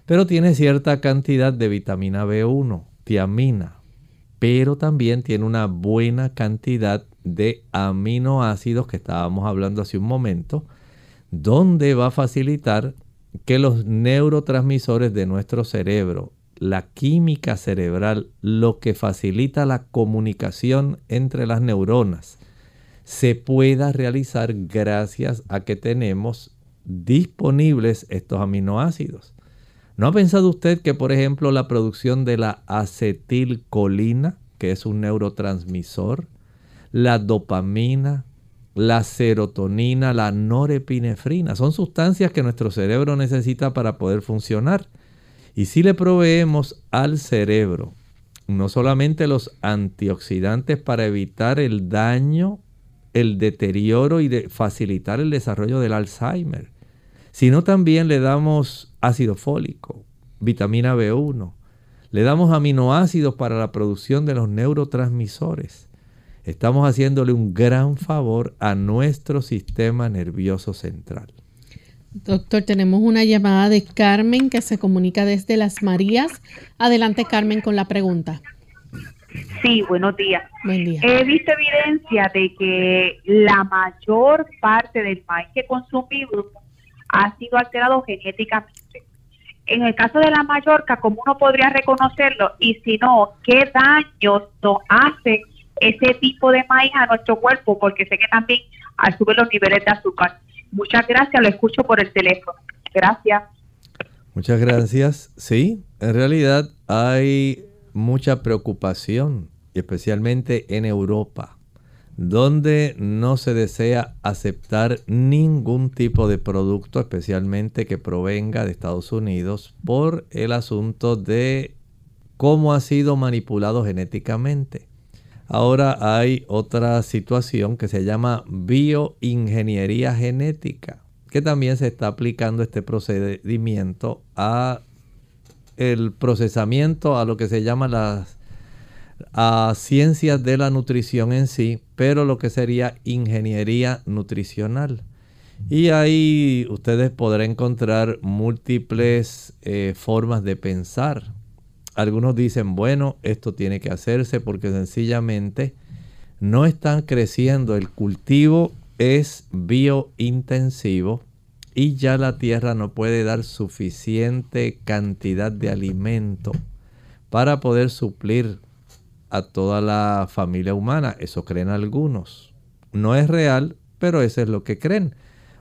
pero tiene cierta cantidad de vitamina B1, tiamina, pero también tiene una buena cantidad de aminoácidos que estábamos hablando hace un momento, donde va a facilitar que los neurotransmisores de nuestro cerebro, la química cerebral, lo que facilita la comunicación entre las neuronas, se pueda realizar gracias a que tenemos disponibles estos aminoácidos. ¿No ha pensado usted que, por ejemplo, la producción de la acetilcolina, que es un neurotransmisor, la dopamina, la serotonina, la norepinefrina, son sustancias que nuestro cerebro necesita para poder funcionar? Y si le proveemos al cerebro no solamente los antioxidantes para evitar el daño, el deterioro y facilitar el desarrollo del Alzheimer, sino también le damos ácido fólico, vitamina B1, le damos aminoácidos para la producción de los neurotransmisores. Estamos haciéndole un gran favor a nuestro sistema nervioso central. Doctor, tenemos una llamada de Carmen que se comunica desde Las Marías. Adelante, Carmen, con la pregunta. Sí, buenos días. He visto evidencia de que la mayor parte del maíz que consumimos ha sido alterado genéticamente. En el caso de la Mallorca, ¿cómo uno podría reconocerlo? Y si no, ¿qué daños nos hace ese tipo de maíz a nuestro cuerpo? Porque sé que también sube los niveles de azúcar. Muchas gracias, lo escucho por el teléfono. Gracias. Muchas gracias. Sí, en realidad hay mucha preocupación, especialmente en Europa, donde no se desea aceptar ningún tipo de producto, especialmente que provenga de Estados Unidos, por el asunto de cómo ha sido manipulado genéticamente. Ahora hay otra situación que se llama bioingeniería genética, que también se está aplicando este procedimiento a el procesamiento a lo que se llama las a ciencias de la nutrición en sí, pero lo que sería ingeniería nutricional. Y ahí ustedes podrán encontrar múltiples eh, formas de pensar. Algunos dicen, bueno, esto tiene que hacerse porque sencillamente no están creciendo. El cultivo es biointensivo y ya la tierra no puede dar suficiente cantidad de alimento para poder suplir a toda la familia humana. Eso creen algunos. No es real, pero eso es lo que creen.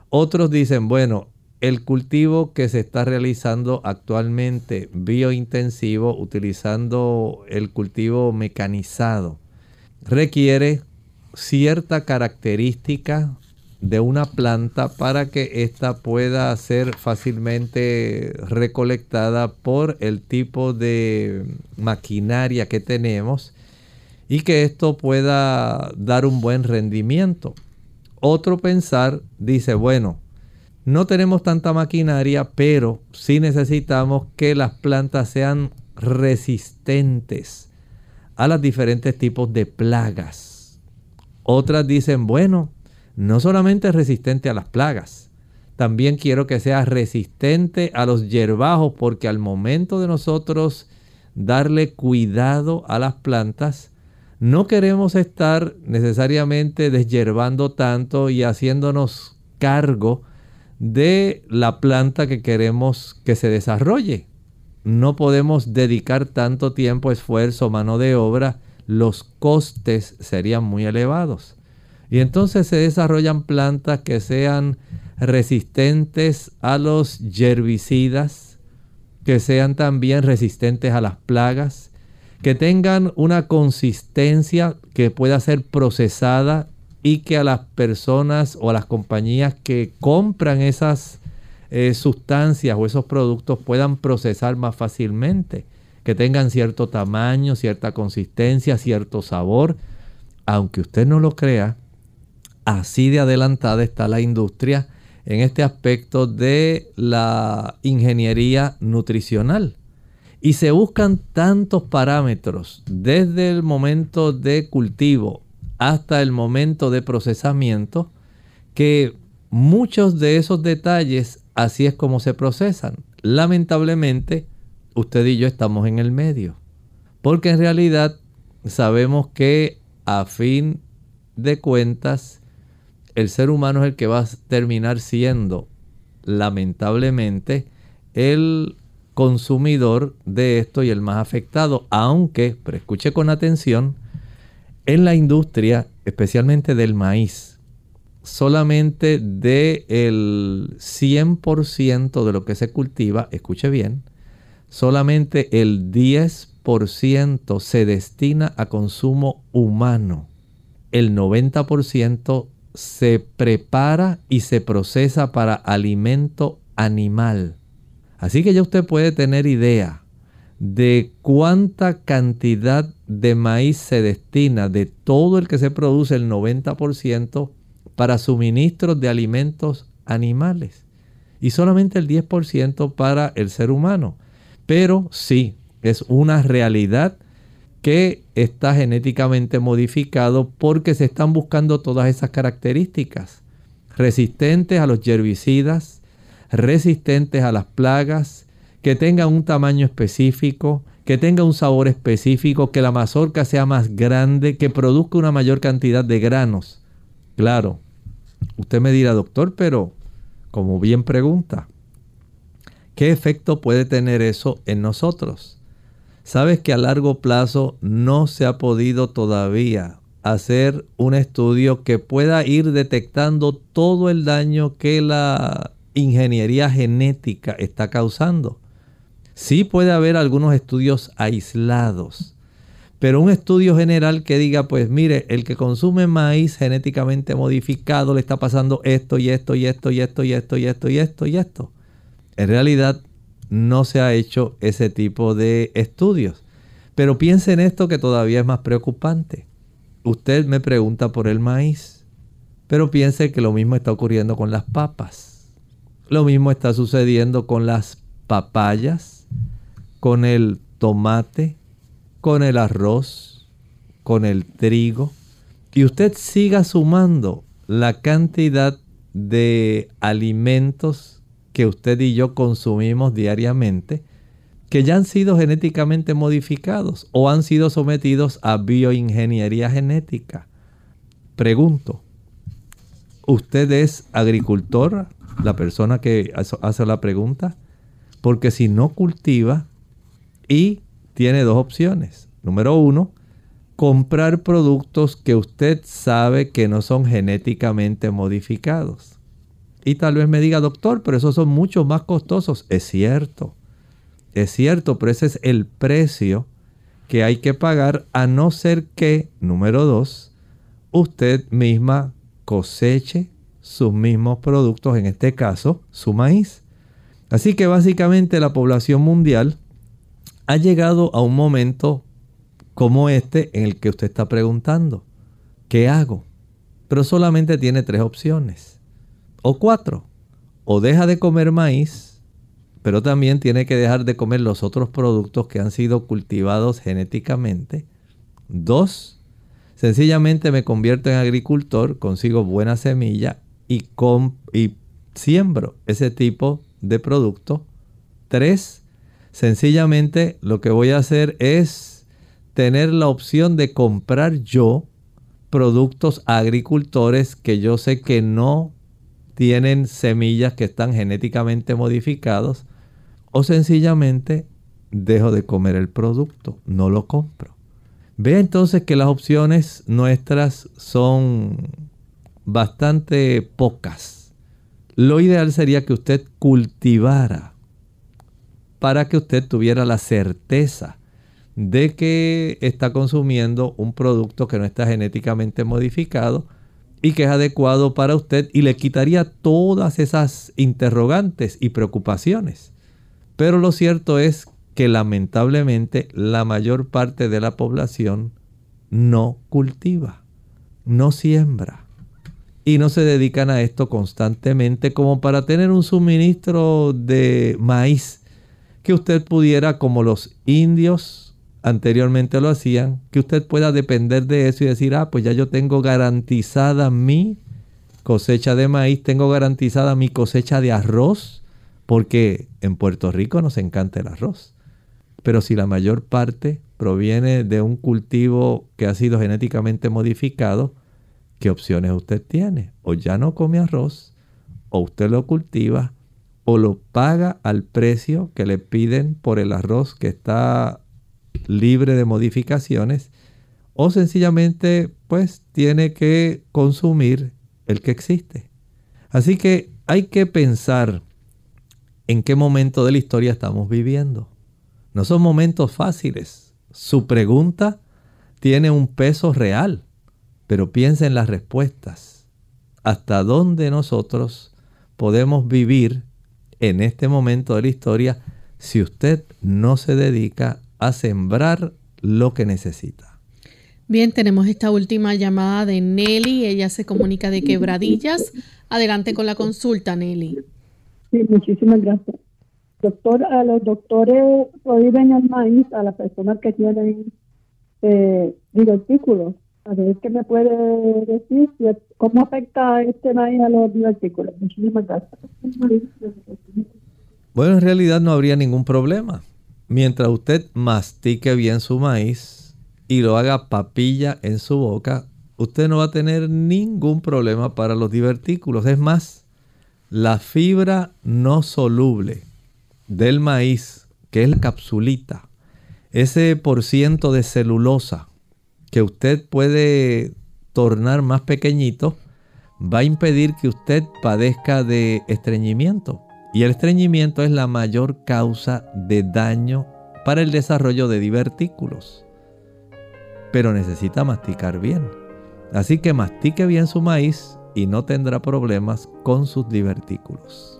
Otros dicen, bueno, el cultivo que se está realizando actualmente biointensivo utilizando el cultivo mecanizado requiere cierta característica de una planta para que ésta pueda ser fácilmente recolectada por el tipo de maquinaria que tenemos y que esto pueda dar un buen rendimiento. Otro pensar dice, bueno, no tenemos tanta maquinaria, pero sí necesitamos que las plantas sean resistentes a los diferentes tipos de plagas. Otras dicen, bueno, no solamente es resistente a las plagas, también quiero que sea resistente a los hierbajos, porque al momento de nosotros darle cuidado a las plantas, no queremos estar necesariamente deshierbando tanto y haciéndonos cargo de la planta que queremos que se desarrolle. No podemos dedicar tanto tiempo, esfuerzo, mano de obra, los costes serían muy elevados. Y entonces se desarrollan plantas que sean resistentes a los herbicidas, que sean también resistentes a las plagas, que tengan una consistencia que pueda ser procesada y que a las personas o a las compañías que compran esas eh, sustancias o esos productos puedan procesar más fácilmente, que tengan cierto tamaño, cierta consistencia, cierto sabor. Aunque usted no lo crea, así de adelantada está la industria en este aspecto de la ingeniería nutricional. Y se buscan tantos parámetros desde el momento de cultivo hasta el momento de procesamiento que muchos de esos detalles así es como se procesan. Lamentablemente, usted y yo estamos en el medio. Porque en realidad sabemos que a fin de cuentas, el ser humano es el que va a terminar siendo, lamentablemente, el consumidor de esto y el más afectado. Aunque, pero escuche con atención, en la industria, especialmente del maíz, solamente del 100% de lo que se cultiva, escuche bien, solamente el 10% se destina a consumo humano. El 90% se prepara y se procesa para alimento animal. Así que ya usted puede tener idea de cuánta cantidad de maíz se destina de todo el que se produce, el 90%, para suministros de alimentos animales y solamente el 10% para el ser humano. Pero sí, es una realidad que está genéticamente modificado porque se están buscando todas esas características. Resistentes a los herbicidas, resistentes a las plagas, que tengan un tamaño específico, que tenga un sabor específico, que la mazorca sea más grande, que produzca una mayor cantidad de granos. Claro, usted me dirá, doctor, pero como bien pregunta, ¿Qué efecto puede tener eso en nosotros? Sabes que a largo plazo no se ha podido todavía hacer un estudio que pueda ir detectando todo el daño que la ingeniería genética está causando. Sí puede haber algunos estudios aislados, pero un estudio general que diga, pues mire, el que consume maíz genéticamente modificado le está pasando esto y esto y esto y esto y esto y esto y esto y esto. En realidad no se ha hecho ese tipo de estudios. Pero piense en esto que todavía es más preocupante. Usted me pregunta por el maíz, pero piense que lo mismo está ocurriendo con las papas. Lo mismo está sucediendo con las papayas, con el tomate, con el arroz, con el trigo. Y usted siga sumando la cantidad de alimentos que usted y yo consumimos diariamente que ya han sido genéticamente modificados o han sido sometidos a bioingeniería genética. Pregunto, ¿usted es agricultor, la persona que hace la pregunta? Porque si no cultiva y tiene dos opciones. Número uno, comprar productos que usted sabe que no son genéticamente modificados. Y tal vez me diga, doctor, pero esos son mucho más costosos. Es cierto, es cierto, pero ese es el precio que hay que pagar a no ser que, número dos, usted misma coseche sus mismos productos, en este caso, su maíz. Así que básicamente la población mundial ha llegado a un momento como este en el que usted está preguntando, ¿qué hago? Pero solamente tiene tres opciones o cuatro. O deja de comer maíz, pero también tiene que dejar de comer los otros productos que han sido cultivados genéticamente. Dos, sencillamente me convierto en agricultor, consigo buena semilla y, y siembro ese tipo de producto. Tres, sencillamente lo que voy a hacer es tener la opción de comprar yo productos agricultores que yo sé que no tienen semillas que están genéticamente modificados o sencillamente dejo de comer el producto, no lo compro. Vea entonces que las opciones nuestras son bastante pocas. Lo ideal sería que usted cultivara para que usted tuviera la certeza de que está consumiendo un producto que no está genéticamente modificado y que es adecuado para usted y le quitaría todas esas interrogantes y preocupaciones. Pero lo cierto es que lamentablemente la mayor parte de la población no cultiva, no siembra y no se dedican a esto constantemente como para tener un suministro de maíz que usted pudiera como los indios anteriormente lo hacían, que usted pueda depender de eso y decir, ah, pues ya yo tengo garantizada mi cosecha de maíz, tengo garantizada mi cosecha de arroz, porque en Puerto Rico nos encanta el arroz. Pero si la mayor parte proviene de un cultivo que ha sido genéticamente modificado, ¿qué opciones usted tiene? O ya no come arroz, o usted lo cultiva, o lo paga al precio que le piden por el arroz que está libre de modificaciones, o sencillamente pues tiene que consumir el que existe. Así que hay que pensar en qué momento de la historia estamos viviendo. No son momentos fáciles. Su pregunta tiene un peso real, pero piensa en las respuestas. ¿Hasta dónde nosotros podemos vivir en este momento de la historia si usted no se dedica a sembrar lo que necesita? Bien, tenemos esta última llamada de Nelly. Ella se comunica de quebradillas. Adelante con la consulta, Nelly. Sí, muchísimas gracias. Doctor, a los doctores prohíben el maíz a las personas que tienen eh, divertículos. A ver, ¿qué me puede decir? ¿Cómo afecta este maíz a los divertículos? Muchísimas gracias. Bueno, en realidad no habría ningún problema. Mientras usted mastique bien su maíz, y lo haga papilla en su boca, usted no va a tener ningún problema para los divertículos. Es más, la fibra no soluble del maíz, que es la capsulita, ese por ciento de celulosa que usted puede tornar más pequeñito, va a impedir que usted padezca de estreñimiento. Y el estreñimiento es la mayor causa de daño para el desarrollo de divertículos pero necesita masticar bien. Así que mastique bien su maíz y no tendrá problemas con sus divertículos.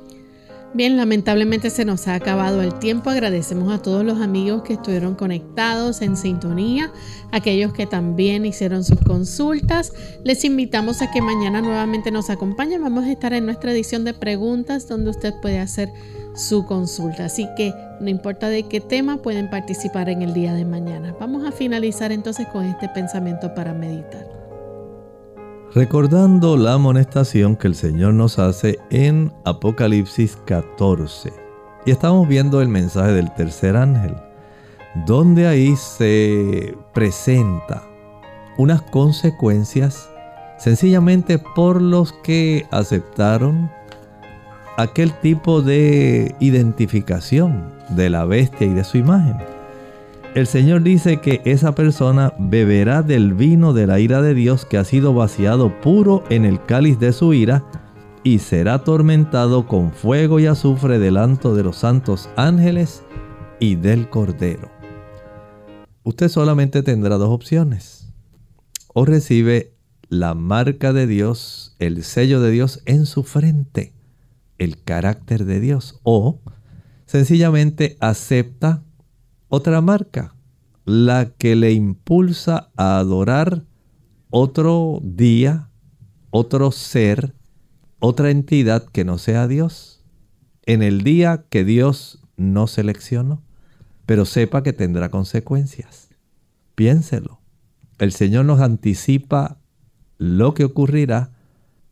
Bien, lamentablemente se nos ha acabado el tiempo. Agradecemos a todos los amigos que estuvieron conectados en sintonía, aquellos que también hicieron sus consultas. Les invitamos a que mañana nuevamente nos acompañen. Vamos a estar en nuestra edición de preguntas donde usted puede hacer su consulta. Así que no importa de qué tema pueden participar en el día de mañana. Vamos a finalizar entonces con este pensamiento para meditar. Recordando la amonestación que el Señor nos hace en Apocalipsis 14. Y estamos viendo el mensaje del tercer ángel, donde ahí se presenta unas consecuencias sencillamente por los que aceptaron aquel tipo de identificación de la bestia y de su imagen. El Señor dice que esa persona beberá del vino de la ira de Dios que ha sido vaciado puro en el cáliz de su ira y será atormentado con fuego y azufre delante de los santos ángeles y del Cordero. Usted solamente tendrá dos opciones. O recibe la marca de Dios, el sello de Dios en su frente el carácter de Dios o sencillamente acepta otra marca, la que le impulsa a adorar otro día, otro ser, otra entidad que no sea Dios, en el día que Dios no seleccionó, pero sepa que tendrá consecuencias. Piénselo. El Señor nos anticipa lo que ocurrirá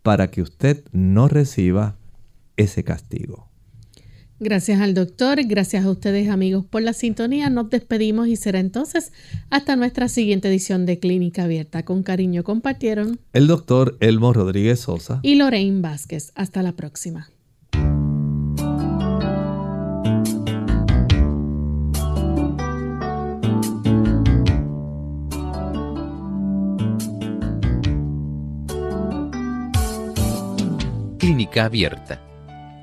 para que usted no reciba ese castigo. Gracias al doctor, gracias a ustedes amigos por la sintonía. Nos despedimos y será entonces hasta nuestra siguiente edición de Clínica Abierta. Con cariño compartieron el doctor Elmo Rodríguez Sosa y Lorraine Vázquez. Hasta la próxima. Clínica Abierta